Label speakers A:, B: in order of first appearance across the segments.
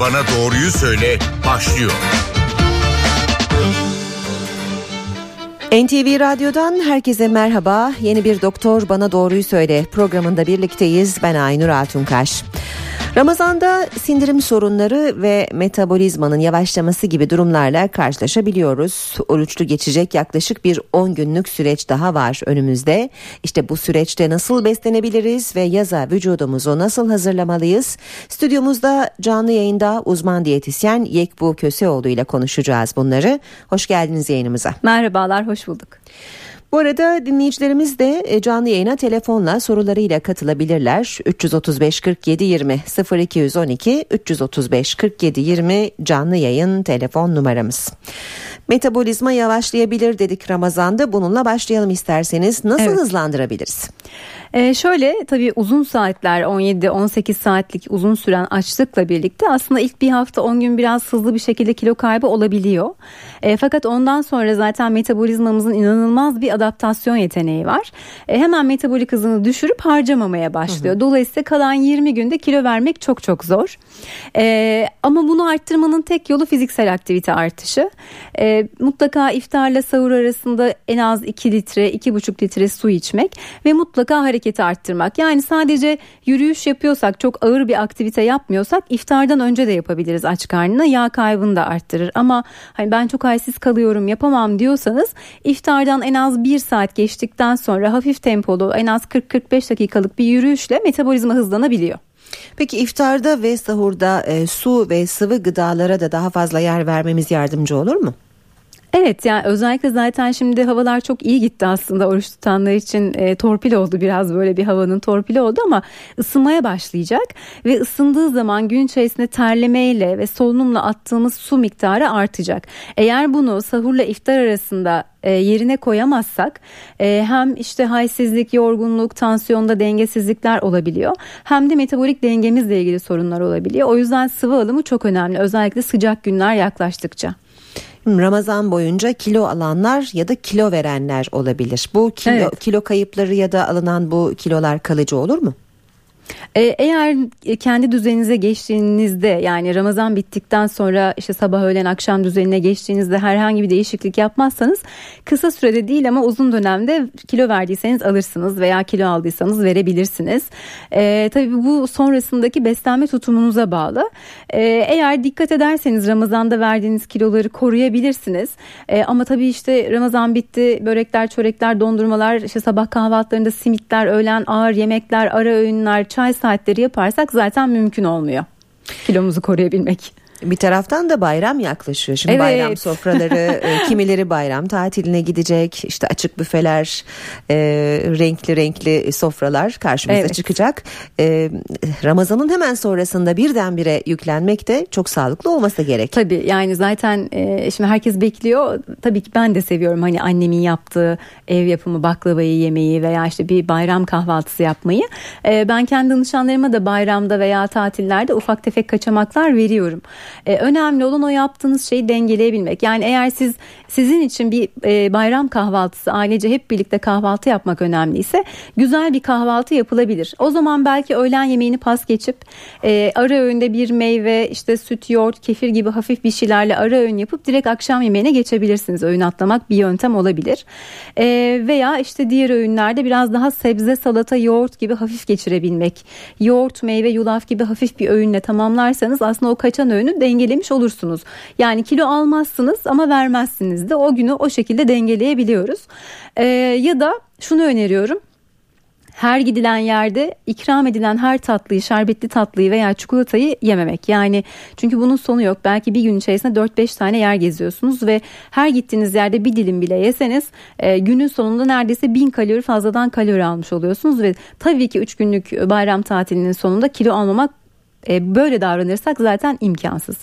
A: Bana Doğruyu Söyle başlıyor.
B: NTV Radyo'dan herkese merhaba. Yeni bir Doktor Bana Doğruyu Söyle programında birlikteyiz. Ben Aynur Altunkaş. Ramazanda sindirim sorunları ve metabolizmanın yavaşlaması gibi durumlarla karşılaşabiliyoruz. Oruçlu geçecek yaklaşık bir 10 günlük süreç daha var önümüzde. İşte bu süreçte nasıl beslenebiliriz ve yaza vücudumuzu nasıl hazırlamalıyız? Stüdyomuzda canlı yayında uzman diyetisyen Yekbu Köseoğlu ile konuşacağız bunları. Hoş geldiniz yayınımıza.
C: Merhabalar, hoş bulduk.
B: Bu arada dinleyicilerimiz de e, canlı yayına telefonla sorularıyla katılabilirler. 335 47 20 0212 335 47 20 canlı yayın telefon numaramız. Metabolizma yavaşlayabilir dedik Ramazan'da. Bununla başlayalım isterseniz. Nasıl evet. hızlandırabiliriz?
C: Ee, şöyle tabii uzun saatler 17-18 saatlik uzun süren açlıkla birlikte aslında ilk bir hafta 10 gün biraz hızlı bir şekilde kilo kaybı olabiliyor. E, fakat ondan sonra zaten metabolizmamızın inanılmaz bir adaptasyon yeteneği var. E, hemen metabolik hızını düşürüp harcamamaya başlıyor. Hı hı. Dolayısıyla kalan 20 günde kilo vermek çok çok zor. E, ama bunu arttırmanın tek yolu fiziksel aktivite artışı. E, mutlaka iftarla sahur arasında en az 2 litre 2,5 litre su içmek ve mutlaka hareketi arttırmak. Yani sadece yürüyüş yapıyorsak çok ağır bir aktivite yapmıyorsak iftardan önce de yapabiliriz aç karnına yağ kaybını da arttırır. Ama hani ben çok halsiz kalıyorum yapamam diyorsanız iftardan en az bir saat geçtikten sonra hafif tempolu en az 40-45 dakikalık bir yürüyüşle metabolizma hızlanabiliyor.
B: Peki iftarda ve sahurda e, su ve sıvı gıdalara da daha fazla yer vermemiz yardımcı olur mu?
C: Evet yani özellikle zaten şimdi havalar çok iyi gitti aslında oruç tutanlar için e, torpil oldu biraz böyle bir havanın torpili oldu ama ısınmaya başlayacak ve ısındığı zaman gün içerisinde terlemeyle ve solunumla attığımız su miktarı artacak. Eğer bunu sahurla iftar arasında e, yerine koyamazsak e, hem işte halsizlik, yorgunluk, tansiyonda dengesizlikler olabiliyor. Hem de metabolik dengemizle ilgili sorunlar olabiliyor. O yüzden sıvı alımı çok önemli özellikle sıcak günler yaklaştıkça.
B: Ramazan boyunca kilo alanlar ya da kilo verenler olabilir. Bu kilo, evet. kilo kayıpları ya da alınan bu kilolar kalıcı olur mu?
C: Ee, eğer kendi düzeninize geçtiğinizde yani Ramazan bittikten sonra işte sabah öğlen akşam düzenine geçtiğinizde herhangi bir değişiklik yapmazsanız kısa sürede değil ama uzun dönemde kilo verdiyseniz alırsınız veya kilo aldıysanız verebilirsiniz. Ee, tabii bu sonrasındaki beslenme tutumunuza bağlı. Ee, eğer dikkat ederseniz Ramazan'da verdiğiniz kiloları koruyabilirsiniz. Ee, ama tabii işte Ramazan bitti börekler, çörekler, dondurmalar, işte sabah kahvaltılarında simitler, öğlen ağır yemekler, ara öğünler, çay saatleri yaparsak zaten mümkün olmuyor kilomuzu koruyabilmek.
B: Bir taraftan da bayram yaklaşıyor. Şimdi evet. bayram sofraları, e, kimileri bayram tatiline gidecek. İşte açık büfeler, e, renkli renkli sofralar karşımıza evet. çıkacak. E, Ramazan'ın hemen sonrasında birdenbire yüklenmek de çok sağlıklı olması gerek.
C: Tabii yani zaten e, şimdi herkes bekliyor. Tabii ki ben de seviyorum hani annemin yaptığı ev yapımı baklavayı yemeyi veya işte bir bayram kahvaltısı yapmayı. E, ben kendi danışanlarıma da bayramda veya tatillerde ufak tefek kaçamaklar veriyorum. E, önemli olan o yaptığınız şeyi dengeleyebilmek. Yani eğer siz sizin için bir e, bayram kahvaltısı ailece hep birlikte kahvaltı yapmak önemliyse güzel bir kahvaltı yapılabilir. O zaman belki öğlen yemeğini pas geçip e, ara öğünde bir meyve işte süt, yoğurt, kefir gibi hafif bir şeylerle ara öğün yapıp direkt akşam yemeğine geçebilirsiniz. Öğün atlamak bir yöntem olabilir. E, veya işte diğer öğünlerde biraz daha sebze, salata, yoğurt gibi hafif geçirebilmek. Yoğurt, meyve, yulaf gibi hafif bir öğünle tamamlarsanız aslında o kaçan öğünü dengelemiş olursunuz. Yani kilo almazsınız ama vermezsiniz de o günü o şekilde dengeleyebiliyoruz. Ee, ya da şunu öneriyorum her gidilen yerde ikram edilen her tatlıyı, şerbetli tatlıyı veya çikolatayı yememek. Yani çünkü bunun sonu yok. Belki bir gün içerisinde 4-5 tane yer geziyorsunuz ve her gittiğiniz yerde bir dilim bile yeseniz e, günün sonunda neredeyse 1000 kalori fazladan kalori almış oluyorsunuz ve tabii ki 3 günlük bayram tatilinin sonunda kilo almamak e, böyle davranırsak zaten imkansız.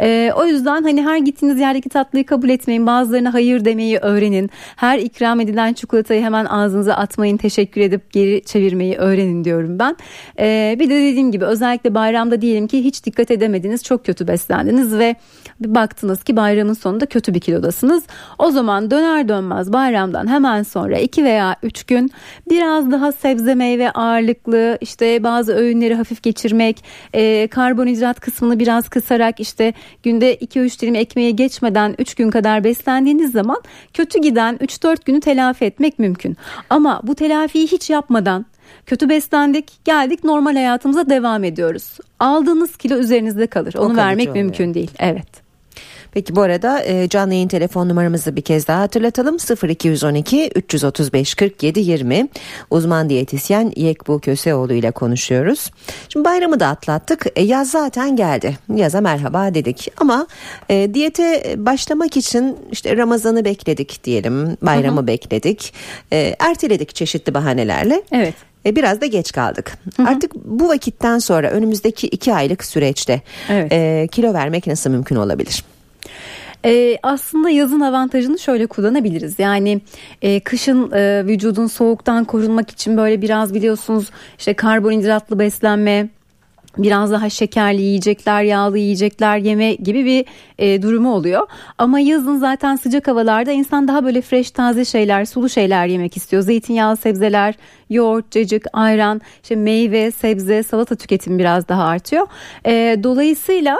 C: E, o yüzden hani her gittiğiniz yerdeki tatlıyı kabul etmeyin. Bazılarına hayır demeyi öğrenin. Her ikram edilen çikolatayı hemen ağzınıza atmayın. Teşekkür edip geri çevirmeyi öğrenin diyorum ben. E, bir de dediğim gibi özellikle bayramda diyelim ki hiç dikkat edemediniz. Çok kötü beslendiniz ve bir baktınız ki bayramın sonunda kötü bir kilodasınız. O zaman döner dönmez bayramdan hemen sonra 2 veya 3 gün biraz daha sebze meyve ağırlıklı işte bazı öğünleri hafif geçirmek e, karbonhidrat kısmını biraz kısarak işte günde 2-3 dilim ekmeğe geçmeden 3 gün kadar beslendiğiniz zaman kötü giden 3-4 günü telafi etmek mümkün. Ama bu telafiyi hiç yapmadan Kötü beslendik, geldik normal hayatımıza devam ediyoruz. Aldığınız kilo üzerinizde kalır. Onu vermek oluyor. mümkün değil. Evet.
B: Peki bu arada e, canlı yayın telefon numaramızı bir kez daha hatırlatalım 0212 335 47 20 uzman diyetisyen Yekbu Köseoğlu ile konuşuyoruz. Şimdi bayramı da atlattık e, yaz zaten geldi yaza merhaba dedik ama e, diyete başlamak için işte Ramazan'ı bekledik diyelim bayramı hı hı. bekledik e, erteledik çeşitli bahanelerle.
C: Evet.
B: E, biraz da geç kaldık. Hı hı. Artık bu vakitten sonra önümüzdeki iki aylık süreçte evet. e, kilo vermek nasıl mümkün olabilir?
C: Ee, aslında yazın avantajını şöyle kullanabiliriz. Yani e, kışın e, vücudun soğuktan korunmak için böyle biraz biliyorsunuz işte karbonhidratlı beslenme, biraz daha şekerli yiyecekler, yağlı yiyecekler yeme gibi bir e, durumu oluyor. Ama yazın zaten sıcak havalarda insan daha böyle fresh, taze şeyler, sulu şeyler yemek istiyor. Zeytinyağlı sebzeler, yoğurt, cacık, ayran, işte meyve, sebze, salata tüketimi biraz daha artıyor. E, dolayısıyla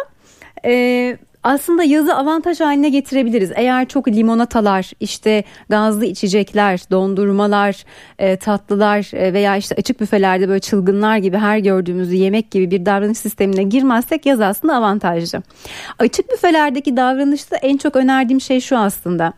C: e, aslında yazı avantaj haline getirebiliriz. Eğer çok limonatalar, işte gazlı içecekler, dondurmalar, e, tatlılar e, veya işte açık büfelerde böyle çılgınlar gibi her gördüğümüzü yemek gibi bir davranış sistemine girmezsek yaz aslında avantajlı. Açık büfelerdeki davranışta en çok önerdiğim şey şu aslında.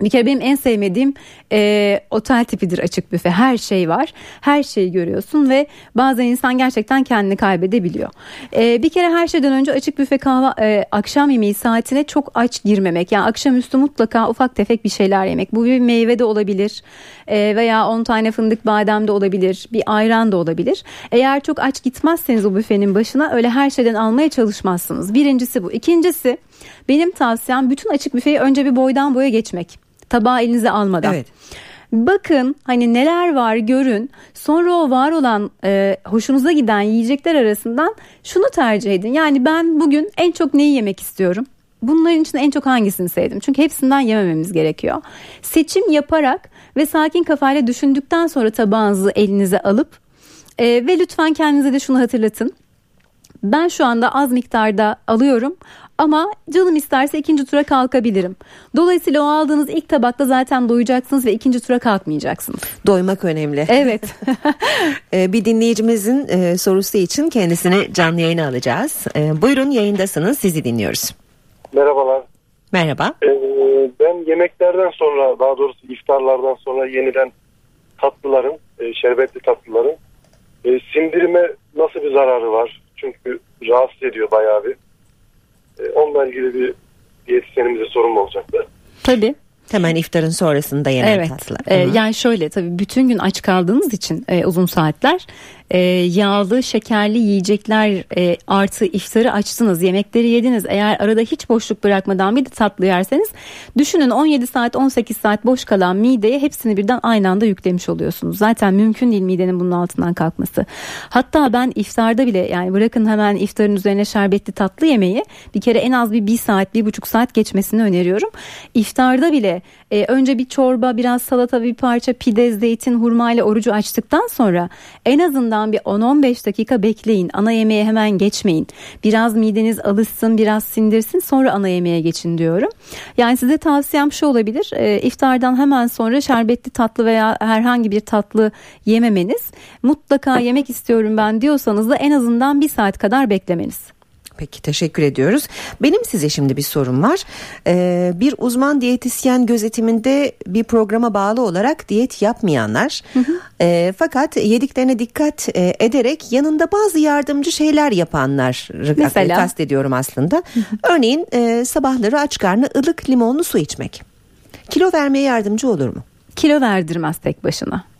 C: Bir kere benim en sevmediğim e, otel tipidir açık büfe. Her şey var. Her şeyi görüyorsun ve bazen insan gerçekten kendini kaybedebiliyor. E, bir kere her şeyden önce açık büfe kahve e, akşam yemeği saatine çok aç girmemek. Yani akşamüstü mutlaka ufak tefek bir şeyler yemek. Bu bir meyve de olabilir e, veya 10 tane fındık badem de olabilir. Bir ayran da olabilir. Eğer çok aç gitmezseniz o büfenin başına öyle her şeyden almaya çalışmazsınız. Birincisi bu. İkincisi benim tavsiyem bütün açık büfeyi önce bir boydan boya geçmek. Tabağı elinize almadan. Evet. Bakın hani neler var görün. Sonra o var olan e, hoşunuza giden yiyecekler arasından şunu tercih edin. Yani ben bugün en çok neyi yemek istiyorum? Bunların için en çok hangisini sevdim? Çünkü hepsinden yemememiz gerekiyor. Seçim yaparak ve sakin kafayla düşündükten sonra tabağınızı elinize alıp e, ve lütfen kendinize de şunu hatırlatın. Ben şu anda az miktarda alıyorum ama canım isterse ikinci tura kalkabilirim. Dolayısıyla o aldığınız ilk tabakta zaten doyacaksınız ve ikinci tura kalkmayacaksınız.
B: Doymak önemli.
C: Evet.
B: Ee, bir dinleyicimizin e, sorusu için kendisini canlı yayına alacağız. Ee, buyurun yayındasınız sizi dinliyoruz.
D: Merhabalar.
B: Merhaba.
D: Ee, ben yemeklerden sonra daha doğrusu iftarlardan sonra yeniden tatlıların, e, şerbetli tatlıların e, sindirime nasıl bir zararı var? Çünkü rahatsız ediyor bayağı bir. E, onunla ilgili bir diyetisyenimize sorum olacaktı.
C: Tabii.
B: Hemen iftarın sonrasında yenen evet. tatlılar.
C: Ee, yani şöyle tabii bütün gün aç kaldığınız için e, uzun saatler e, yağlı şekerli yiyecekler e, artı iftarı açtınız yemekleri yediniz eğer arada hiç boşluk bırakmadan bir de tatlı yerseniz düşünün 17 saat 18 saat boş kalan mideye hepsini birden aynı anda yüklemiş oluyorsunuz. Zaten mümkün değil midenin bunun altından kalkması. Hatta ben iftarda bile yani bırakın hemen iftarın üzerine şerbetli tatlı yemeği bir kere en az bir, bir saat bir buçuk saat geçmesini öneriyorum. İftarda bile e, önce bir çorba biraz salata bir parça pide zeytin hurma ile orucu açtıktan sonra en azından bir 10-15 dakika bekleyin. Ana yemeğe hemen geçmeyin. Biraz mideniz alışsın, biraz sindirsin sonra ana yemeğe geçin diyorum. Yani size tavsiyem şu olabilir. E, iftardan hemen sonra şerbetli tatlı veya herhangi bir tatlı yememeniz. Mutlaka yemek istiyorum ben diyorsanız da en azından bir saat kadar beklemeniz.
B: Peki teşekkür ediyoruz. Benim size şimdi bir sorum var. Ee, bir uzman diyetisyen gözetiminde bir programa bağlı olarak diyet yapmayanlar hı hı. E, fakat yediklerine dikkat e, ederek yanında bazı yardımcı şeyler yapanlar Mesela? kastediyorum aslında. Hı hı. Örneğin e, sabahları aç karnı ılık limonlu su içmek. Kilo vermeye yardımcı olur mu?
C: Kilo verdirmez tek başına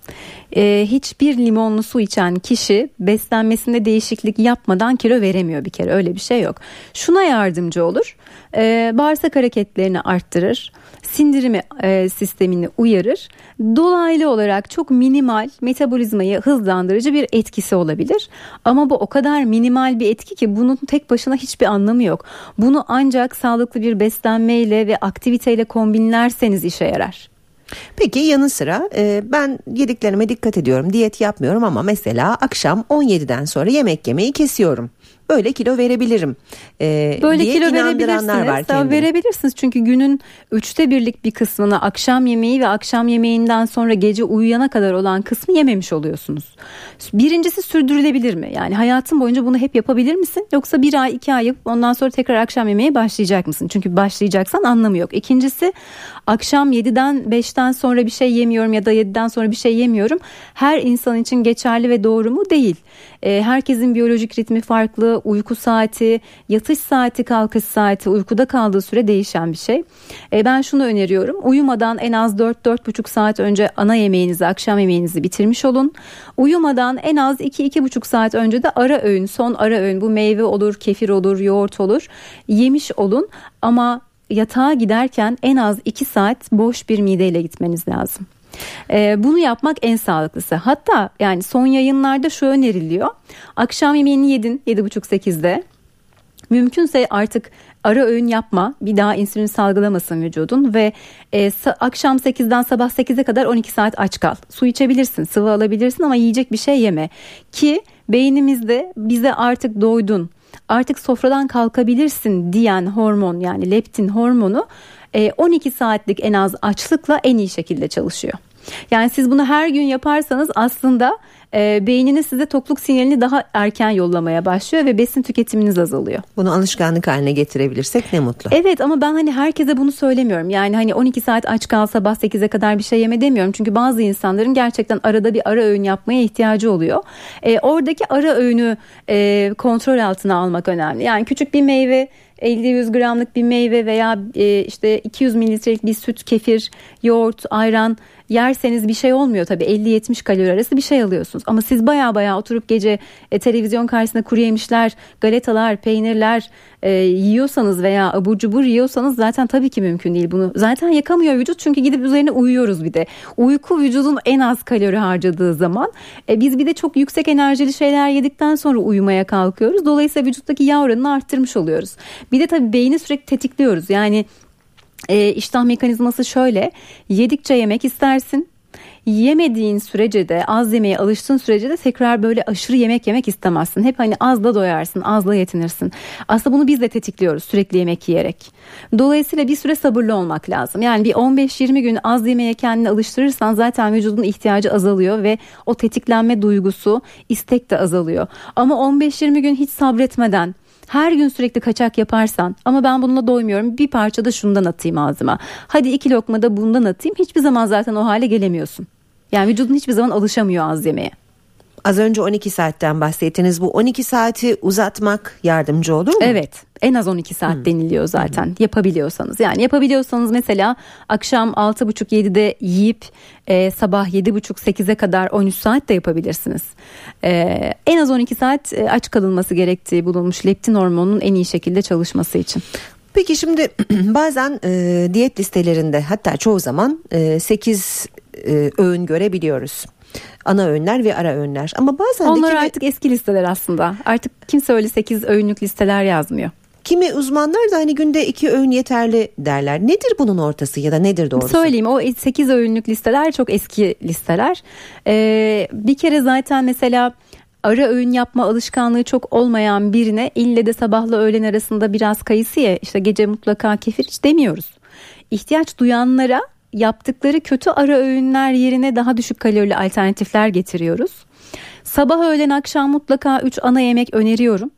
C: e, hiçbir limonlu su içen kişi beslenmesinde değişiklik yapmadan kilo veremiyor bir kere. Öyle bir şey yok. Şuna yardımcı olur. E, bağırsak hareketlerini arttırır. Sindirimi e, sistemini uyarır. Dolaylı olarak çok minimal metabolizmayı hızlandırıcı bir etkisi olabilir. Ama bu o kadar minimal bir etki ki bunun tek başına hiçbir anlamı yok. Bunu ancak sağlıklı bir beslenmeyle ve aktiviteyle kombinlerseniz işe yarar.
B: Peki yanı sıra e, ben yediklerime dikkat ediyorum. Diyet yapmıyorum ama mesela akşam 17'den sonra yemek yemeyi kesiyorum böyle kilo verebilirim e,
C: böyle
B: diye
C: kilo
B: inandıranlar var kendini.
C: verebilirsiniz çünkü günün üçte birlik bir kısmını akşam yemeği ve akşam yemeğinden sonra gece uyuyana kadar olan kısmı yememiş oluyorsunuz. Birincisi sürdürülebilir mi? Yani hayatın boyunca bunu hep yapabilir misin? Yoksa bir ay iki ay yapıp ondan sonra tekrar akşam yemeğe başlayacak mısın? Çünkü başlayacaksan anlamı yok. İkincisi akşam 7'den 5'ten sonra bir şey yemiyorum ya da 7'den sonra bir şey yemiyorum. Her insan için geçerli ve doğru mu? Değil. Ee, herkesin biyolojik ritmi farklı, uyku saati, yatış saati, kalkış saati, uykuda kaldığı süre değişen bir şey. Ee, ben şunu öneriyorum. Uyumadan en az 4-4,5 saat önce ana yemeğinizi, akşam yemeğinizi bitirmiş olun. Uyumadan en az 2-2,5 saat önce de ara öğün, son ara öğün bu meyve olur, kefir olur, yoğurt olur yemiş olun. Ama yatağa giderken en az 2 saat boş bir mideyle gitmeniz lazım. Ee, bunu yapmak en sağlıklısı. Hatta yani son yayınlarda şu öneriliyor. Akşam yemeğini yedin 7.30-8'de. Mümkünse artık ara öğün yapma bir daha insülin salgılamasın vücudun ve e, sa- akşam 8'den sabah 8'e kadar 12 saat aç kal. Su içebilirsin sıvı alabilirsin ama yiyecek bir şey yeme ki beynimizde bize artık doydun artık sofradan kalkabilirsin diyen hormon yani leptin hormonu 12 e, saatlik en az açlıkla en iyi şekilde çalışıyor. Yani siz bunu her gün yaparsanız aslında e, beyniniz size tokluk sinyalini daha erken yollamaya başlıyor ve besin tüketiminiz azalıyor.
B: Bunu alışkanlık haline getirebilirsek ne mutlu.
C: Evet ama ben hani herkese bunu söylemiyorum. Yani hani 12 saat aç kal sabah 8'e kadar bir şey yeme demiyorum. Çünkü bazı insanların gerçekten arada bir ara öğün yapmaya ihtiyacı oluyor. E, oradaki ara öğünü e, kontrol altına almak önemli. Yani küçük bir meyve 50-100 gramlık bir meyve veya e, işte 200 mililitrelik bir süt, kefir, yoğurt, ayran yerseniz bir şey olmuyor tabii 50-70 kalori arası bir şey alıyorsunuz. Ama siz baya baya oturup gece e, televizyon karşısında kuru yemişler, galetalar, peynirler e, yiyorsanız veya abur cubur yiyorsanız zaten tabii ki mümkün değil bunu. Zaten yakamıyor vücut çünkü gidip üzerine uyuyoruz bir de. Uyku vücudun en az kalori harcadığı zaman. E, biz bir de çok yüksek enerjili şeyler yedikten sonra uyumaya kalkıyoruz. Dolayısıyla vücuttaki yağ oranını arttırmış oluyoruz. Bir de tabii beyni sürekli tetikliyoruz. Yani e, iştah mekanizması şöyle yedikçe yemek istersin yemediğin sürece de az yemeye alıştığın sürece de tekrar böyle aşırı yemek yemek istemezsin. Hep hani azla doyarsın, azla yetinirsin. Aslında bunu biz de tetikliyoruz sürekli yemek yiyerek. Dolayısıyla bir süre sabırlı olmak lazım. Yani bir 15-20 gün az yemeye kendini alıştırırsan zaten vücudun ihtiyacı azalıyor ve o tetiklenme duygusu, istek de azalıyor. Ama 15-20 gün hiç sabretmeden her gün sürekli kaçak yaparsan ama ben bununla doymuyorum bir parça da şundan atayım ağzıma. Hadi iki lokma da bundan atayım hiçbir zaman zaten o hale gelemiyorsun. Yani vücudun hiçbir zaman alışamıyor az yemeye.
B: Az önce 12 saatten bahsettiniz. Bu 12 saati uzatmak yardımcı olur mu?
C: Evet. En az 12 saat hmm. deniliyor zaten hmm. yapabiliyorsanız. Yani yapabiliyorsanız mesela akşam 6.30-7'de yiyip e, sabah 7.30-8'e kadar 13 saat de yapabilirsiniz. E, en az 12 saat e, aç kalınması gerektiği bulunmuş leptin hormonunun en iyi şekilde çalışması için.
B: Peki şimdi bazen e, diyet listelerinde hatta çoğu zaman e, 8 e, öğün görebiliyoruz ana öğünler ve ara öğünler. Ama bazen
C: Onlar
B: de kimi...
C: artık eski listeler aslında. Artık kimse öyle 8 öğünlük listeler yazmıyor.
B: Kimi uzmanlar da hani günde iki öğün yeterli derler. Nedir bunun ortası ya da nedir doğrusu?
C: Söyleyeyim o 8 öğünlük listeler çok eski listeler. Ee, bir kere zaten mesela ara öğün yapma alışkanlığı çok olmayan birine ille de sabahla öğlen arasında biraz kayısı ye işte gece mutlaka kefir hiç demiyoruz. İhtiyaç duyanlara yaptıkları kötü ara öğünler yerine daha düşük kalorili alternatifler getiriyoruz. Sabah öğlen akşam mutlaka 3 ana yemek öneriyorum.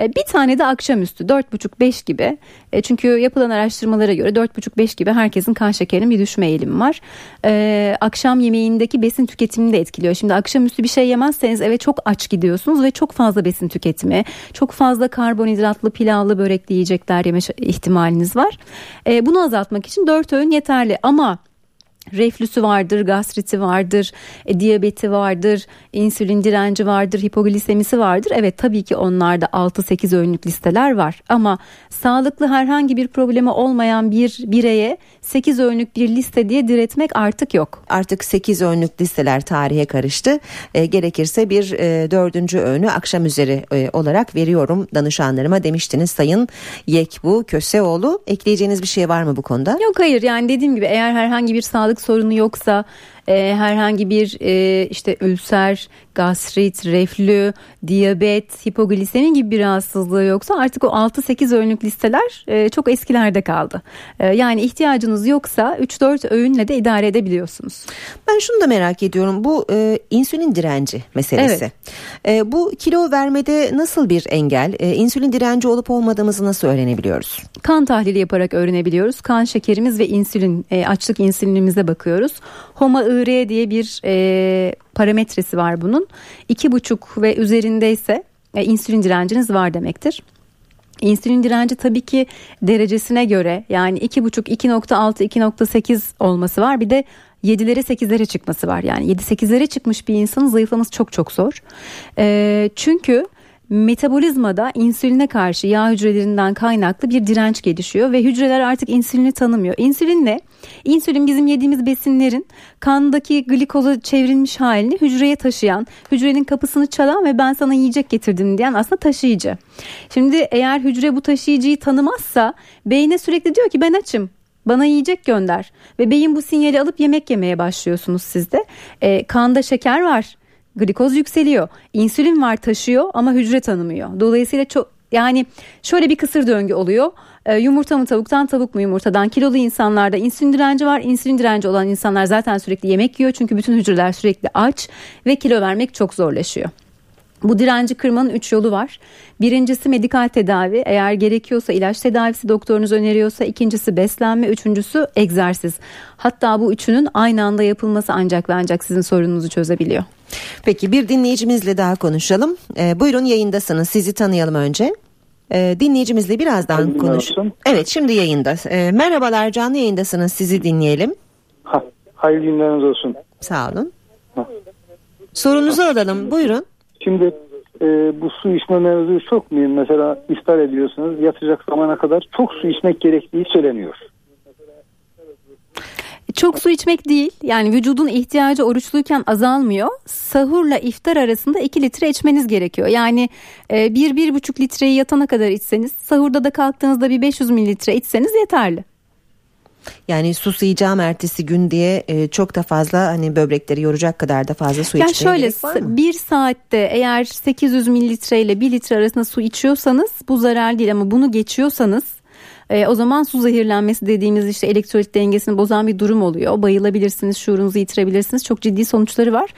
C: E, bir tane de akşamüstü 4,5-5 gibi e, çünkü yapılan araştırmalara göre 4,5-5 gibi herkesin kan şekerinin bir düşme eğilimi var. Ee, akşam yemeğindeki besin tüketimini de etkiliyor. Şimdi akşamüstü bir şey yemezseniz eve çok aç gidiyorsunuz ve çok fazla besin tüketimi, çok fazla karbonhidratlı, pilavlı, börekli yiyecekler yeme ihtimaliniz var. Bunu azaltmak için 4 öğün yeterli ama reflüsü vardır, gastriti vardır, e, diyabeti vardır, insülin direnci vardır, hipoglisemisi vardır. Evet tabii ki onlarda 6-8 öğünlük listeler var ama sağlıklı herhangi bir problemi olmayan bir bireye 8 öğünlük bir liste diye diretmek artık yok.
B: Artık 8 öğünlük listeler tarihe karıştı. E, gerekirse bir e, dördüncü öğünü akşam üzeri e, olarak veriyorum danışanlarıma demiştiniz Sayın Yekbu Köseoğlu. Ekleyeceğiniz bir şey var mı bu konuda?
C: Yok hayır yani dediğim gibi eğer herhangi bir sağlık sorunu yoksa e, herhangi bir e, işte ülser, gastrit, reflü, diyabet, hipoglisemi gibi bir rahatsızlığı yoksa artık o 6-8 öğünlük listeler e, çok eskilerde kaldı. E, yani ihtiyacınız yoksa 3-4 öğünle de idare edebiliyorsunuz.
B: Ben şunu da merak ediyorum bu e, insülin direnci meselesi. Evet. E, bu kilo vermede nasıl bir engel? E, insülin direnci olup olmadığımızı nasıl öğrenebiliyoruz?
C: Kan tahlili yaparak öğrenebiliyoruz. Kan şekerimiz ve insülin e, açlık insülinimize bakıyoruz. HOMA-IR diye bir e, parametresi var bunun. İki buçuk ve üzerindeyse e, insülin direnciniz var demektir. İnsülin direnci tabii ki derecesine göre yani 2,5, 2.6, 2.8 olması var. Bir de 7'lere 8'lere çıkması var. Yani 7-8'lere çıkmış bir insanın zayıflaması çok çok zor. E, çünkü metabolizmada insüline karşı yağ hücrelerinden kaynaklı bir direnç gelişiyor ve hücreler artık insülini tanımıyor. İnsülin ne? İnsülin bizim yediğimiz besinlerin kandaki glikoza çevrilmiş halini hücreye taşıyan, hücrenin kapısını çalan ve ben sana yiyecek getirdim diyen aslında taşıyıcı. Şimdi eğer hücre bu taşıyıcıyı tanımazsa beyne sürekli diyor ki ben açım bana yiyecek gönder ve beyin bu sinyali alıp yemek yemeye başlıyorsunuz sizde. E, kanda şeker var glikoz yükseliyor. İnsülin var taşıyor ama hücre tanımıyor. Dolayısıyla çok yani şöyle bir kısır döngü oluyor. E, yumurta mı tavuktan tavuk mu yumurtadan kilolu insanlarda insülin direnci var. İnsülin direnci olan insanlar zaten sürekli yemek yiyor çünkü bütün hücreler sürekli aç ve kilo vermek çok zorlaşıyor. Bu direnci kırmanın 3 yolu var. Birincisi medikal tedavi. Eğer gerekiyorsa ilaç tedavisi doktorunuz öneriyorsa. ikincisi beslenme. Üçüncüsü egzersiz. Hatta bu üçünün aynı anda yapılması ancak ve ancak sizin sorununuzu çözebiliyor.
B: Peki bir dinleyicimizle daha konuşalım. Ee, buyurun yayındasınız. Sizi tanıyalım önce. Ee, dinleyicimizle birazdan konuş. Evet şimdi yayında. Ee, merhabalar canlı yayındasınız. Sizi dinleyelim.
E: Ha, hayırlı günleriniz olsun.
B: Sağ olun. Ha. Sorunuzu alalım. Buyurun.
E: Şimdi e, bu su içme mevzusu çok mühim. Mesela iftar ediyorsunuz yatacak zamana kadar çok su içmek gerektiği söyleniyor.
C: Çok su içmek değil yani vücudun ihtiyacı oruçluyken azalmıyor. Sahurla iftar arasında 2 litre içmeniz gerekiyor. Yani 1-1,5 e, litreyi yatana kadar içseniz sahurda da kalktığınızda bir 500 mililitre içseniz yeterli.
B: Yani susayacağım ertesi gün diye e, çok da fazla hani böbrekleri yoracak kadar da fazla su yani içmeye şöyle, gerek var
C: mı? Bir saatte eğer 800 mililitre ile 1 litre arasında su içiyorsanız bu zarar değil ama bunu geçiyorsanız e, o zaman su zehirlenmesi dediğimiz işte elektrolit dengesini bozan bir durum oluyor. Bayılabilirsiniz, şuurunuzu yitirebilirsiniz. Çok ciddi sonuçları var.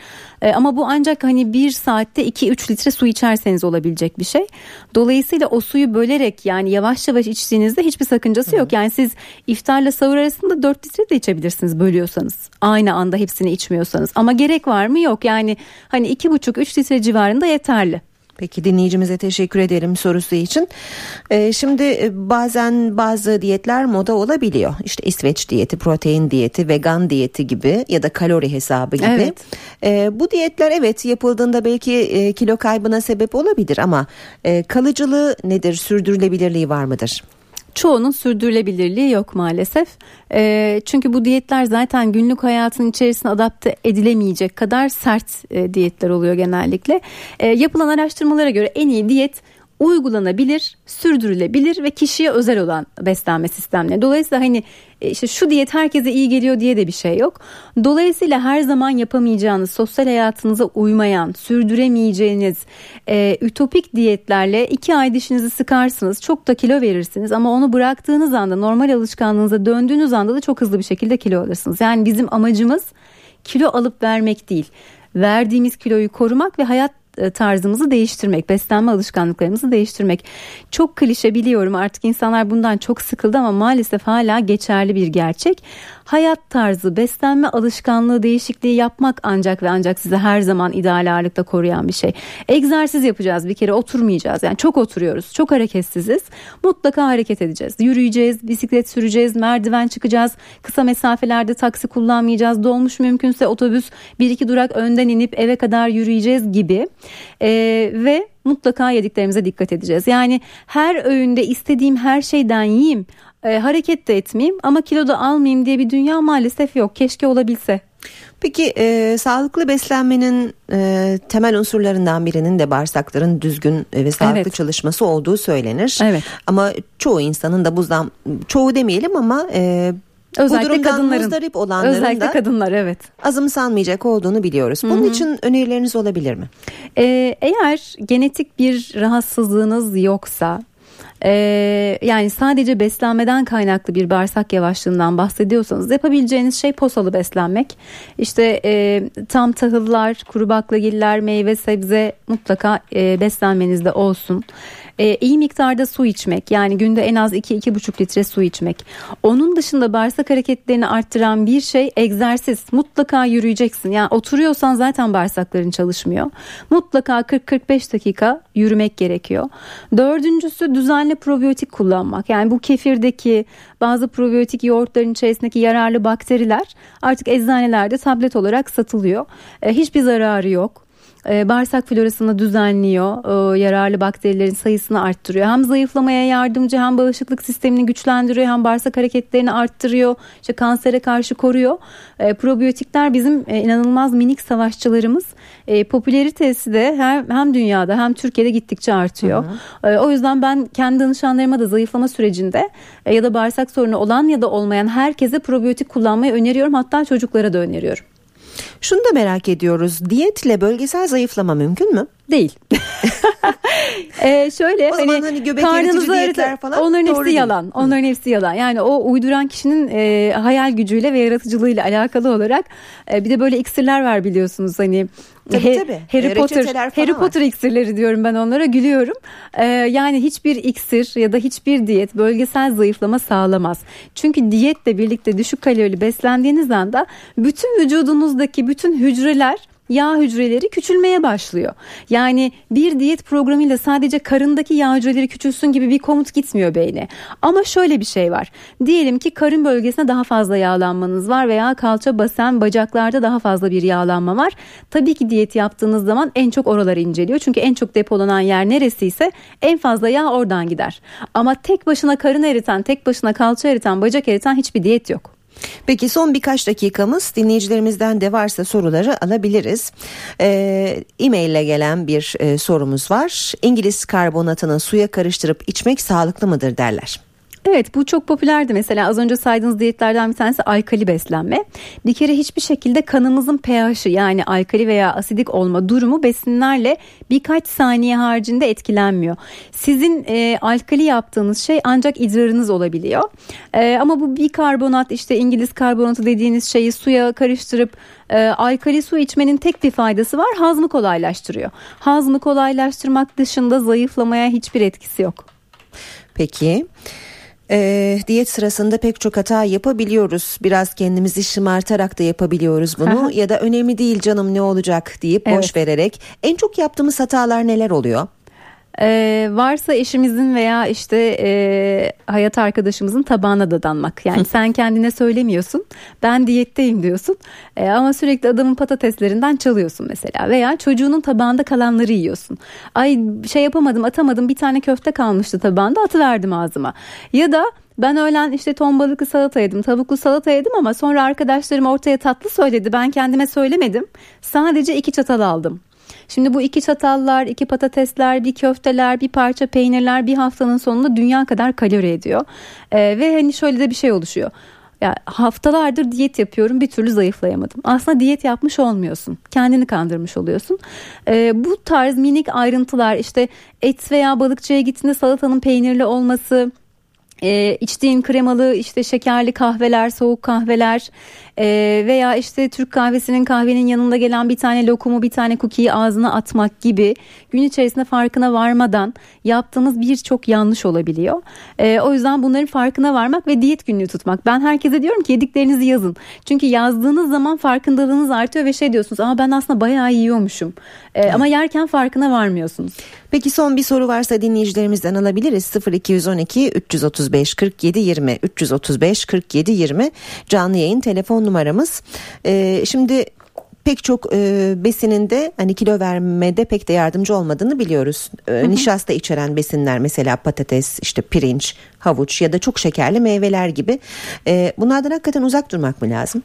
C: E, ama bu ancak hani bir saatte 2-3 litre su içerseniz olabilecek bir şey. Dolayısıyla o suyu bölerek yani yavaş yavaş içtiğinizde hiçbir sakıncası yok. Yani siz iftarla sahur arasında 4 litre de içebilirsiniz bölüyorsanız. Aynı anda hepsini içmiyorsanız. Ama gerek var mı? Yok. Yani hani 2,5-3 litre civarında yeterli.
B: Peki dinleyicimize teşekkür ederim sorusu için. Ee, şimdi e, bazen bazı diyetler moda olabiliyor. İşte İsveç diyeti, protein diyeti, vegan diyeti gibi ya da kalori hesabı gibi. Evet. Ee, bu diyetler evet yapıldığında belki e, kilo kaybına sebep olabilir ama e, kalıcılığı nedir, sürdürülebilirliği var mıdır?
C: Çoğunun sürdürülebilirliği yok maalesef. E, çünkü bu diyetler zaten günlük hayatın içerisine adapte edilemeyecek kadar sert e, diyetler oluyor genellikle. E, yapılan araştırmalara göre en iyi diyet uygulanabilir, sürdürülebilir ve kişiye özel olan beslenme sistemleri. Dolayısıyla hani e, işte şu diyet herkese iyi geliyor diye de bir şey yok. Dolayısıyla her zaman yapamayacağınız, sosyal hayatınıza uymayan, sürdüremeyeceğiniz e, ütopik diyetlerle iki ay dişinizi sıkarsınız. Çok da kilo verirsiniz ama onu bıraktığınız anda normal alışkanlığınıza döndüğünüz anda da çok hızlı bir şekilde kilo alırsınız. Yani bizim amacımız kilo alıp vermek değil. Verdiğimiz kiloyu korumak ve hayat tarzımızı değiştirmek, beslenme alışkanlıklarımızı değiştirmek. Çok klişe biliyorum artık insanlar bundan çok sıkıldı ama maalesef hala geçerli bir gerçek. Hayat tarzı, beslenme alışkanlığı değişikliği yapmak ancak ve ancak size her zaman ideal ağırlıkta koruyan bir şey. Egzersiz yapacağız bir kere oturmayacağız. Yani çok oturuyoruz, çok hareketsiziz. Mutlaka hareket edeceğiz. Yürüyeceğiz, bisiklet süreceğiz, merdiven çıkacağız. Kısa mesafelerde taksi kullanmayacağız. Dolmuş mümkünse otobüs bir iki durak önden inip eve kadar yürüyeceğiz gibi. Ee, ve mutlaka yediklerimize dikkat edeceğiz. Yani her öğünde istediğim her şeyden yiyeyim, e, hareket de etmeyeyim ama kilo da almayayım diye bir dünya maalesef yok. Keşke olabilse.
B: Peki e, sağlıklı beslenmenin e, temel unsurlarından birinin de bağırsakların düzgün ve sağlıklı evet. çalışması olduğu söylenir. Evet. Ama çoğu insanın da buzdan çoğu demeyelim ama e,
C: Özellikle
B: Bu durumdan
C: kadınların.
B: muzdarip olanların
C: Özellikle
B: da
C: kadınlar evet.
B: azımsanmayacak olduğunu biliyoruz. Bunun için önerileriniz olabilir mi?
C: Ee, eğer genetik bir rahatsızlığınız yoksa e, yani sadece beslenmeden kaynaklı bir bağırsak yavaşlığından bahsediyorsanız yapabileceğiniz şey posalı beslenmek. İşte e, tam tahıllar, kuru baklagiller, meyve sebze mutlaka e, beslenmenizde olsun. E, iyi miktarda su içmek yani günde en az 2-2,5 litre su içmek. Onun dışında bağırsak hareketlerini arttıran bir şey egzersiz. Mutlaka yürüyeceksin. Yani oturuyorsan zaten bağırsakların çalışmıyor. Mutlaka 40-45 dakika yürümek gerekiyor. Dördüncüsü düzenli probiyotik kullanmak. Yani bu kefirdeki bazı probiyotik yoğurtların içerisindeki yararlı bakteriler artık eczanelerde tablet olarak satılıyor. E, hiçbir zararı yok e, bağırsak florasını düzenliyor, e, yararlı bakterilerin sayısını arttırıyor. Hem zayıflamaya yardımcı hem bağışıklık sistemini güçlendiriyor hem bağırsak hareketlerini arttırıyor. İşte kansere karşı koruyor. E, probiyotikler bizim e, inanılmaz minik savaşçılarımız. E, popülaritesi de hem, hem dünyada hem Türkiye'de gittikçe artıyor. E, o yüzden ben kendi danışanlarıma da zayıflama sürecinde e, ya da bağırsak sorunu olan ya da olmayan herkese probiyotik kullanmayı öneriyorum. Hatta çocuklara da öneriyorum.
B: Şunu da merak ediyoruz. Diyetle bölgesel zayıflama mümkün mü?
C: Değil. ee, şöyle
B: O zaman hani göbek
C: karnınızı ağrıtın.
B: falan
C: onların hepsi
B: değil.
C: yalan. Onların hepsi yalan. Yani o uyduran kişinin e, hayal gücüyle ve yaratıcılığıyla alakalı olarak e, bir de böyle iksirler var biliyorsunuz hani
B: Tabii,
C: He-
B: tabii.
C: Harry
B: E,
C: Potter Harry
B: var.
C: Potter iksirleri diyorum ben onlara gülüyorum. Ee, yani hiçbir iksir ya da hiçbir diyet bölgesel zayıflama sağlamaz. Çünkü diyetle birlikte düşük kalorili beslendiğiniz anda bütün vücudunuzdaki bütün hücreler yağ hücreleri küçülmeye başlıyor. Yani bir diyet programıyla sadece karındaki yağ hücreleri küçülsün gibi bir komut gitmiyor beyne. Ama şöyle bir şey var. Diyelim ki karın bölgesinde daha fazla yağlanmanız var veya kalça basen bacaklarda daha fazla bir yağlanma var. Tabii ki diyet yaptığınız zaman en çok oraları inceliyor. Çünkü en çok depolanan yer neresiyse en fazla yağ oradan gider. Ama tek başına karın eriten, tek başına kalça eriten, bacak eriten hiçbir diyet yok.
B: Peki son birkaç dakikamız dinleyicilerimizden de varsa soruları alabiliriz. Ee, e-mail ile gelen bir e, sorumuz var. İngiliz karbonatını suya karıştırıp içmek sağlıklı mıdır derler.
C: Evet bu çok popülerdi mesela az önce saydığınız diyetlerden bir tanesi alkali beslenme. Bir kere hiçbir şekilde kanımızın pH'i yani alkali veya asidik olma durumu besinlerle birkaç saniye haricinde etkilenmiyor. Sizin e, alkali yaptığınız şey ancak idrarınız olabiliyor. E, ama bu bikarbonat işte İngiliz karbonatı dediğiniz şeyi suya karıştırıp e, alkali su içmenin tek bir faydası var hazmı kolaylaştırıyor. Hazmı kolaylaştırmak dışında zayıflamaya hiçbir etkisi yok.
B: Peki. Ee, diyet sırasında pek çok hata yapabiliyoruz. Biraz kendimizi şımartarak da yapabiliyoruz bunu.
C: Aha.
B: ya da önemli değil canım ne olacak deyip boş
C: Evet.
B: vererek. En çok yaptığımız hatalar neler oluyor?
C: Ee, varsa eşimizin veya işte e, hayat arkadaşımızın tabağına dadanmak. Yani sen kendine söylemiyorsun. Ben diyetteyim diyorsun. E, ama sürekli adamın patateslerinden çalıyorsun mesela. Veya çocuğunun tabağında kalanları yiyorsun. Ay şey yapamadım atamadım bir tane köfte kalmıştı tabağında atıverdim ağzıma. Ya da ben öğlen işte ton balıklı salata yedim, tavuklu salata yedim ama sonra arkadaşlarım ortaya tatlı söyledi. Ben kendime söylemedim. Sadece iki çatal aldım. Şimdi bu iki çatallar, iki patatesler, bir köfteler, bir parça peynirler bir haftanın sonunda dünya kadar kalori ediyor. Ee, ve hani şöyle de bir şey oluşuyor. Ya haftalardır diyet yapıyorum bir türlü zayıflayamadım. Aslında diyet yapmış olmuyorsun. Kendini kandırmış oluyorsun. Ee, bu tarz minik ayrıntılar işte et veya balıkçıya gittiğinde salatanın peynirli olması, e, içtiğin kremalı işte şekerli kahveler, soğuk kahveler e, veya işte Türk kahvesinin kahvenin yanında gelen bir tane lokumu bir tane cookie'yi ağzına atmak gibi gün içerisinde farkına varmadan yaptığımız birçok yanlış olabiliyor. E, o yüzden bunların farkına varmak ve diyet günlüğü tutmak. Ben herkese diyorum ki yediklerinizi yazın. Çünkü yazdığınız zaman farkındalığınız artıyor ve şey diyorsunuz ama ben aslında bayağı yiyormuşum. E, ama yerken farkına varmıyorsunuz.
B: Peki son bir soru varsa dinleyicilerimizden alabiliriz. 0212 335 47 20 335 47 20 canlı yayın telefon numaramız. Ee, şimdi pek çok e, besininde hani kilo vermede pek de yardımcı olmadığını biliyoruz. E, nişasta içeren besinler mesela patates, işte pirinç, havuç ya da çok şekerli meyveler gibi. E, bunlardan hakikaten uzak durmak mı lazım?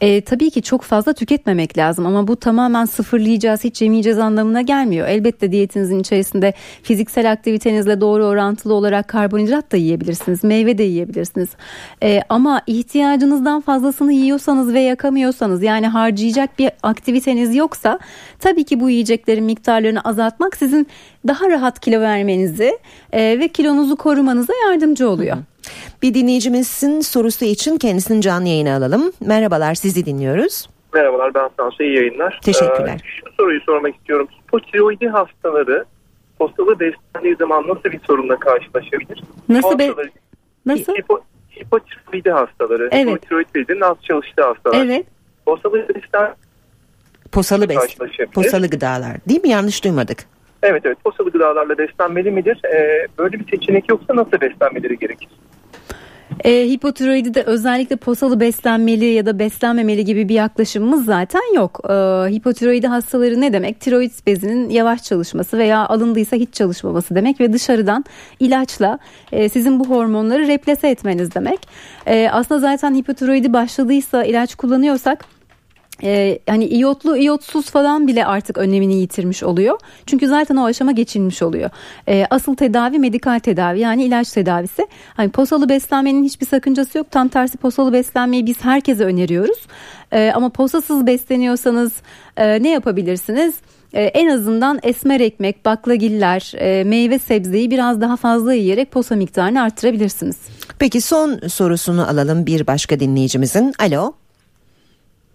C: E, tabii ki çok fazla tüketmemek lazım ama bu tamamen sıfırlayacağız hiç yemeyeceğiz anlamına gelmiyor. Elbette diyetinizin içerisinde fiziksel aktivitenizle doğru orantılı olarak karbonhidrat da yiyebilirsiniz, meyve de yiyebilirsiniz. E, ama ihtiyacınızdan fazlasını yiyorsanız ve yakamıyorsanız yani harcayacak bir aktiviteniz yoksa tabii ki bu yiyeceklerin miktarlarını azaltmak sizin daha rahat kilo vermenizi e, ve kilonuzu korumanıza yardımcı oluyor. Hı hı.
B: Bir dinleyicimizin sorusu için kendisini canlı yayına alalım. Merhabalar sizi dinliyoruz.
F: Merhabalar ben Tansu iyi yayınlar.
B: Teşekkürler.
F: Ee, şu soruyu sormak istiyorum. Hipotiroidi hastaları postalı beslendiği zaman nasıl bir sorunla karşılaşabilir?
C: Nasıl be? Nasıl?
F: Hipo, hipotiroidi hastaları.
C: Evet.
F: Hipotiroid bezinin az çalıştığı hastalar.
C: Evet.
F: Postalı beslen
B: Posalı bes posalı gıdalar değil mi? Yanlış duymadık.
F: Evet evet posalı gıdalarla beslenmeli midir? Ee, böyle bir seçenek yoksa nasıl beslenmeleri gerekir?
C: E, hipotiroidi de özellikle posalı beslenmeli ya da beslenmemeli gibi bir yaklaşımımız zaten yok. E, hipotiroidi hastaları ne demek? Tiroid bezinin yavaş çalışması veya alındıysa hiç çalışmaması demek ve dışarıdan ilaçla e, sizin bu hormonları replase etmeniz demek. E, aslında zaten hipotiroidi başladıysa ilaç kullanıyorsak ee, hani iyotlu iyotsuz falan bile artık önemini yitirmiş oluyor. Çünkü zaten o aşama geçilmiş oluyor. Ee, asıl tedavi medikal tedavi yani ilaç tedavisi. Hani posalı beslenmenin hiçbir sakıncası yok. Tam tersi posalı beslenmeyi biz herkese öneriyoruz. Ee, ama posasız besleniyorsanız e, ne yapabilirsiniz? Ee, en azından esmer ekmek, baklagiller, e, meyve sebzeyi biraz daha fazla yiyerek posa miktarını arttırabilirsiniz.
B: Peki son sorusunu alalım bir başka dinleyicimizin. Alo.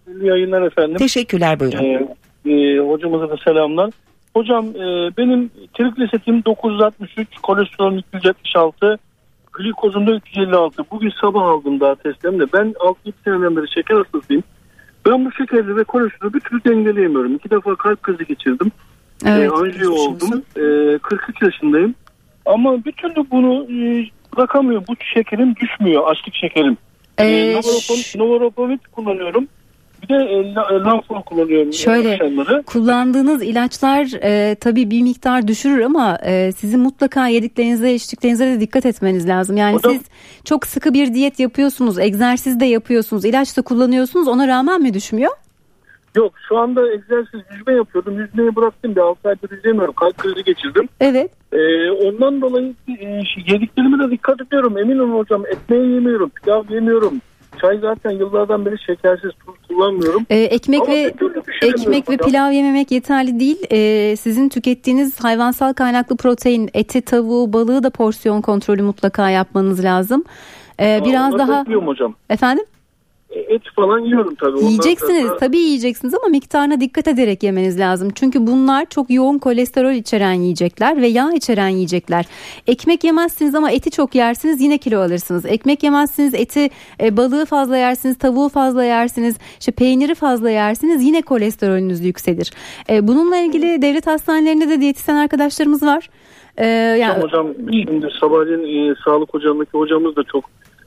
E: İyi yayınlar efendim.
B: Teşekkürler buyurun.
E: Ee, e, hocamıza da selamlar. Hocam e, benim triglisetim 963, kolesterolüm 276, glikozum da 356. Bugün sabah aldım daha testlerimde. Ben 6-7 seneden beri şeker hastasıyım. Ben bu şekerli ve kolesterolü bir türlü dengeleyemiyorum. İki defa kalp krizi geçirdim.
C: Evet,
E: e, anjiyo oldum. E, 43 yaşındayım. Ama bir türlü bunu e, bırakamıyorum. Bu şekerim düşmüyor. Açlık şekerim.
C: Ee,
E: e, Novoropamid kullanıyorum. Bir de e, e Lanfon kullanıyorum.
C: Şöyle
E: akşamları.
C: kullandığınız ilaçlar e, tabii bir miktar düşürür ama e, sizin mutlaka yediklerinize içtiklerinize de dikkat etmeniz lazım. Yani
E: Hocam,
C: siz çok sıkı bir diyet yapıyorsunuz, egzersiz de yapıyorsunuz, ilaç da kullanıyorsunuz ona rağmen mi düşmüyor?
E: Yok şu anda egzersiz yüzme yapıyordum. Yüzmeyi bıraktım bir 6 aydır yüzemiyorum. Kalp krizi geçirdim.
C: Evet.
E: Ee, ondan dolayı e, yediklerime de dikkat ediyorum. Emin olun hocam ekmeği yemiyorum, pilav yemiyorum. Çay zaten yıllardan beri şekersiz tuz kullanmıyorum.
C: Ee, ekmek
E: Ama
C: ve ekmek ve pilav yememek yeterli değil. Ee, sizin tükettiğiniz hayvansal kaynaklı protein, eti, tavuğu, balığı da porsiyon kontrolü mutlaka yapmanız lazım. Ee, biraz daha
E: hocam.
C: efendim
E: Et falan yiyorum tabii. Ondan
C: yiyeceksiniz.
E: sonra-
C: Tabii yiyeceksiniz ama miktarına dikkat ederek yemeniz lazım. Çünkü bunlar çok yoğun kolesterol içeren yiyecekler ve yağ içeren yiyecekler. Ekmek yemezsiniz ama eti çok yersiniz yine kilo alırsınız. Ekmek yemezsiniz eti e, balığı fazla yersiniz, tavuğu fazla yersiniz, işte peyniri fazla yersiniz yine kolesterolünüz yükselir. E, bununla ilgili devlet hastanelerinde de diyetisyen arkadaşlarımız var. E, yani
E: Hocam şimdi sabahleyin e, sağlık hocamdaki hocamız da çok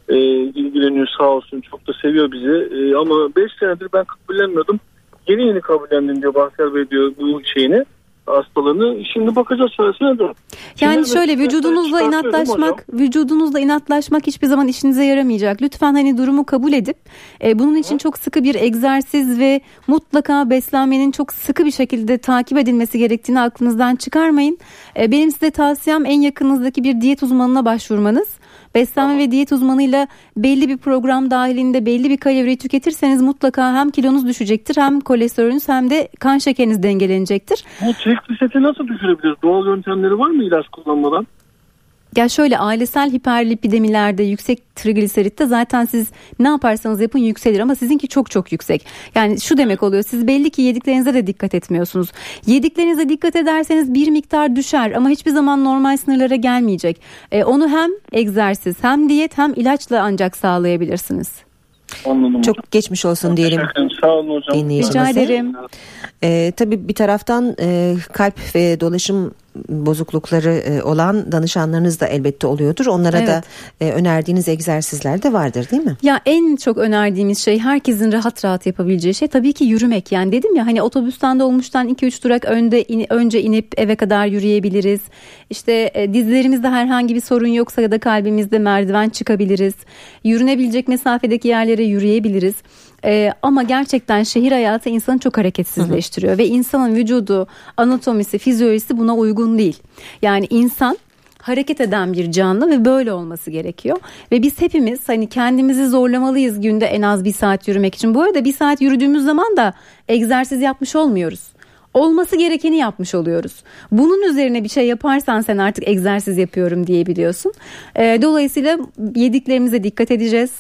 E: e, ilgileniyor sağ olsun. Çok da seviyor bizi. E, ama 5 senedir ben kabullenmiyordum. Yeni yeni kabullendim diyor Bahsel Bey diyor bu şeyini hastalığını. Şimdi bakacağız sonrasına da.
C: Yani
E: Şimdi
C: şöyle vücudunuzla inatlaşmak,
E: hocam.
C: vücudunuzla inatlaşmak hiçbir zaman işinize yaramayacak. Lütfen hani durumu kabul edip e, bunun için çok sıkı bir egzersiz ve mutlaka beslenmenin çok sıkı bir şekilde takip edilmesi gerektiğini aklınızdan çıkarmayın. E, benim size tavsiyem en yakınızdaki bir diyet uzmanına başvurmanız. Beslenme ve diyet uzmanıyla belli bir program dahilinde belli bir kalori tüketirseniz mutlaka hem kilonuz düşecektir hem kolesterolünüz hem de kan şekeriniz dengelenecektir.
E: Bu trigliseti nasıl düşürebiliriz? Doğal yöntemleri var mı ilaç kullanmadan?
C: Ya şöyle ailesel hiperlipidemilerde yüksek trigliseritte zaten siz ne yaparsanız yapın yükselir ama sizinki çok çok yüksek. Yani şu demek oluyor siz belli ki yediklerinize de dikkat etmiyorsunuz. Yediklerinize dikkat ederseniz bir miktar düşer ama hiçbir zaman normal sınırlara gelmeyecek. E, onu hem egzersiz hem diyet hem ilaçla ancak sağlayabilirsiniz.
E: Anladım
B: Çok
E: hocam.
B: geçmiş olsun diyelim.
E: Teşekkür ederim. Sağ olun hocam.
C: Rica ederim.
B: Ee, tabii bir taraftan e, kalp ve dolaşım bozuklukları e, olan danışanlarınız da elbette oluyordur. Onlara
C: Evet.
B: da e, önerdiğiniz egzersizler de vardır değil mi?
C: Ya en çok önerdiğimiz şey herkesin rahat rahat yapabileceği şey tabii ki yürümek. Yani dedim ya hani otobüsten dolmuştan 2-3 durak önde in- önce inip eve kadar yürüyebiliriz. İşte e, dizlerimizde herhangi bir sorun yoksa ya da kalbimizde merdiven çıkabiliriz. Yürünebilecek mesafedeki yerlere yürüyebiliriz. E, ama gerçekten şehir hayatı insanı çok hareketsizleştiriyor ve insanın vücudu, anatomisi, fizyolojisi buna uygun değil. Yani insan hareket eden bir canlı ve böyle olması gerekiyor. Ve biz hepimiz hani kendimizi zorlamalıyız günde en az bir saat yürümek için. Bu arada bir saat yürüdüğümüz zaman da egzersiz yapmış olmuyoruz. Olması gerekeni yapmış oluyoruz. Bunun üzerine bir şey yaparsan sen artık egzersiz yapıyorum diyebiliyorsun. Ee, dolayısıyla yediklerimize dikkat edeceğiz.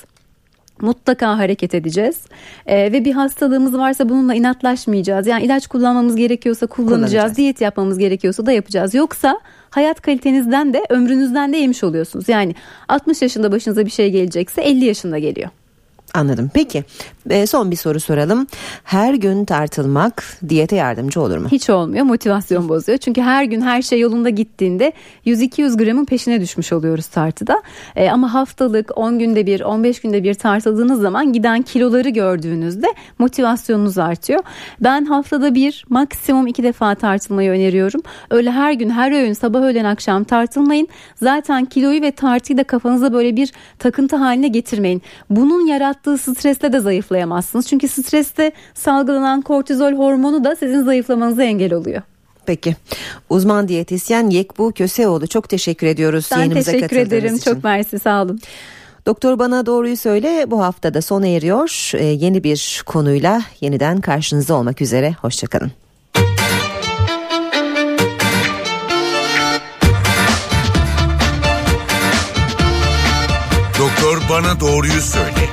C: Mutlaka hareket edeceğiz Ee, ve bir hastalığımız varsa bununla inatlaşmayacağız. Yani ilaç kullanmamız gerekiyorsa kullanacağız,
B: Kullanacağız.
C: diyet yapmamız gerekiyorsa da yapacağız. Yoksa hayat kalitenizden de ömrünüzden de yemiş oluyorsunuz. Yani 60 yaşında başınıza bir şey gelecekse 50 yaşında geliyor.
B: Anladım. Peki e, son bir soru soralım. Her gün tartılmak diyete yardımcı olur mu?
C: Hiç olmuyor motivasyon bozuyor. Çünkü her gün her şey yolunda gittiğinde 100-200 gramın peşine düşmüş oluyoruz tartıda. Ee, ama haftalık 10 günde bir 15 günde bir tartıldığınız zaman giden kiloları gördüğünüzde motivasyonunuz artıyor. Ben haftada bir maksimum iki defa tartılmayı öneriyorum. Öyle her gün her öğün sabah öğlen akşam tartılmayın. Zaten kiloyu ve tartıyı da kafanıza böyle bir takıntı haline getirmeyin. Bunun yarattığı stresle de zayıflayamazsınız. Çünkü streste salgılanan kortizol hormonu da sizin zayıflamanıza engel oluyor.
B: Peki. Uzman diyetisyen Yekbu Köseoğlu çok teşekkür ediyoruz
C: Ben
B: yayınımıza
C: teşekkür
B: katıldığınız
C: ederim.
B: için.
C: Çok mersi sağ olun.
B: Doktor bana doğruyu söyle bu haftada sona eriyor. Ee, yeni bir konuyla yeniden karşınızda olmak üzere. Hoşçakalın.
A: Doktor bana doğruyu söyle.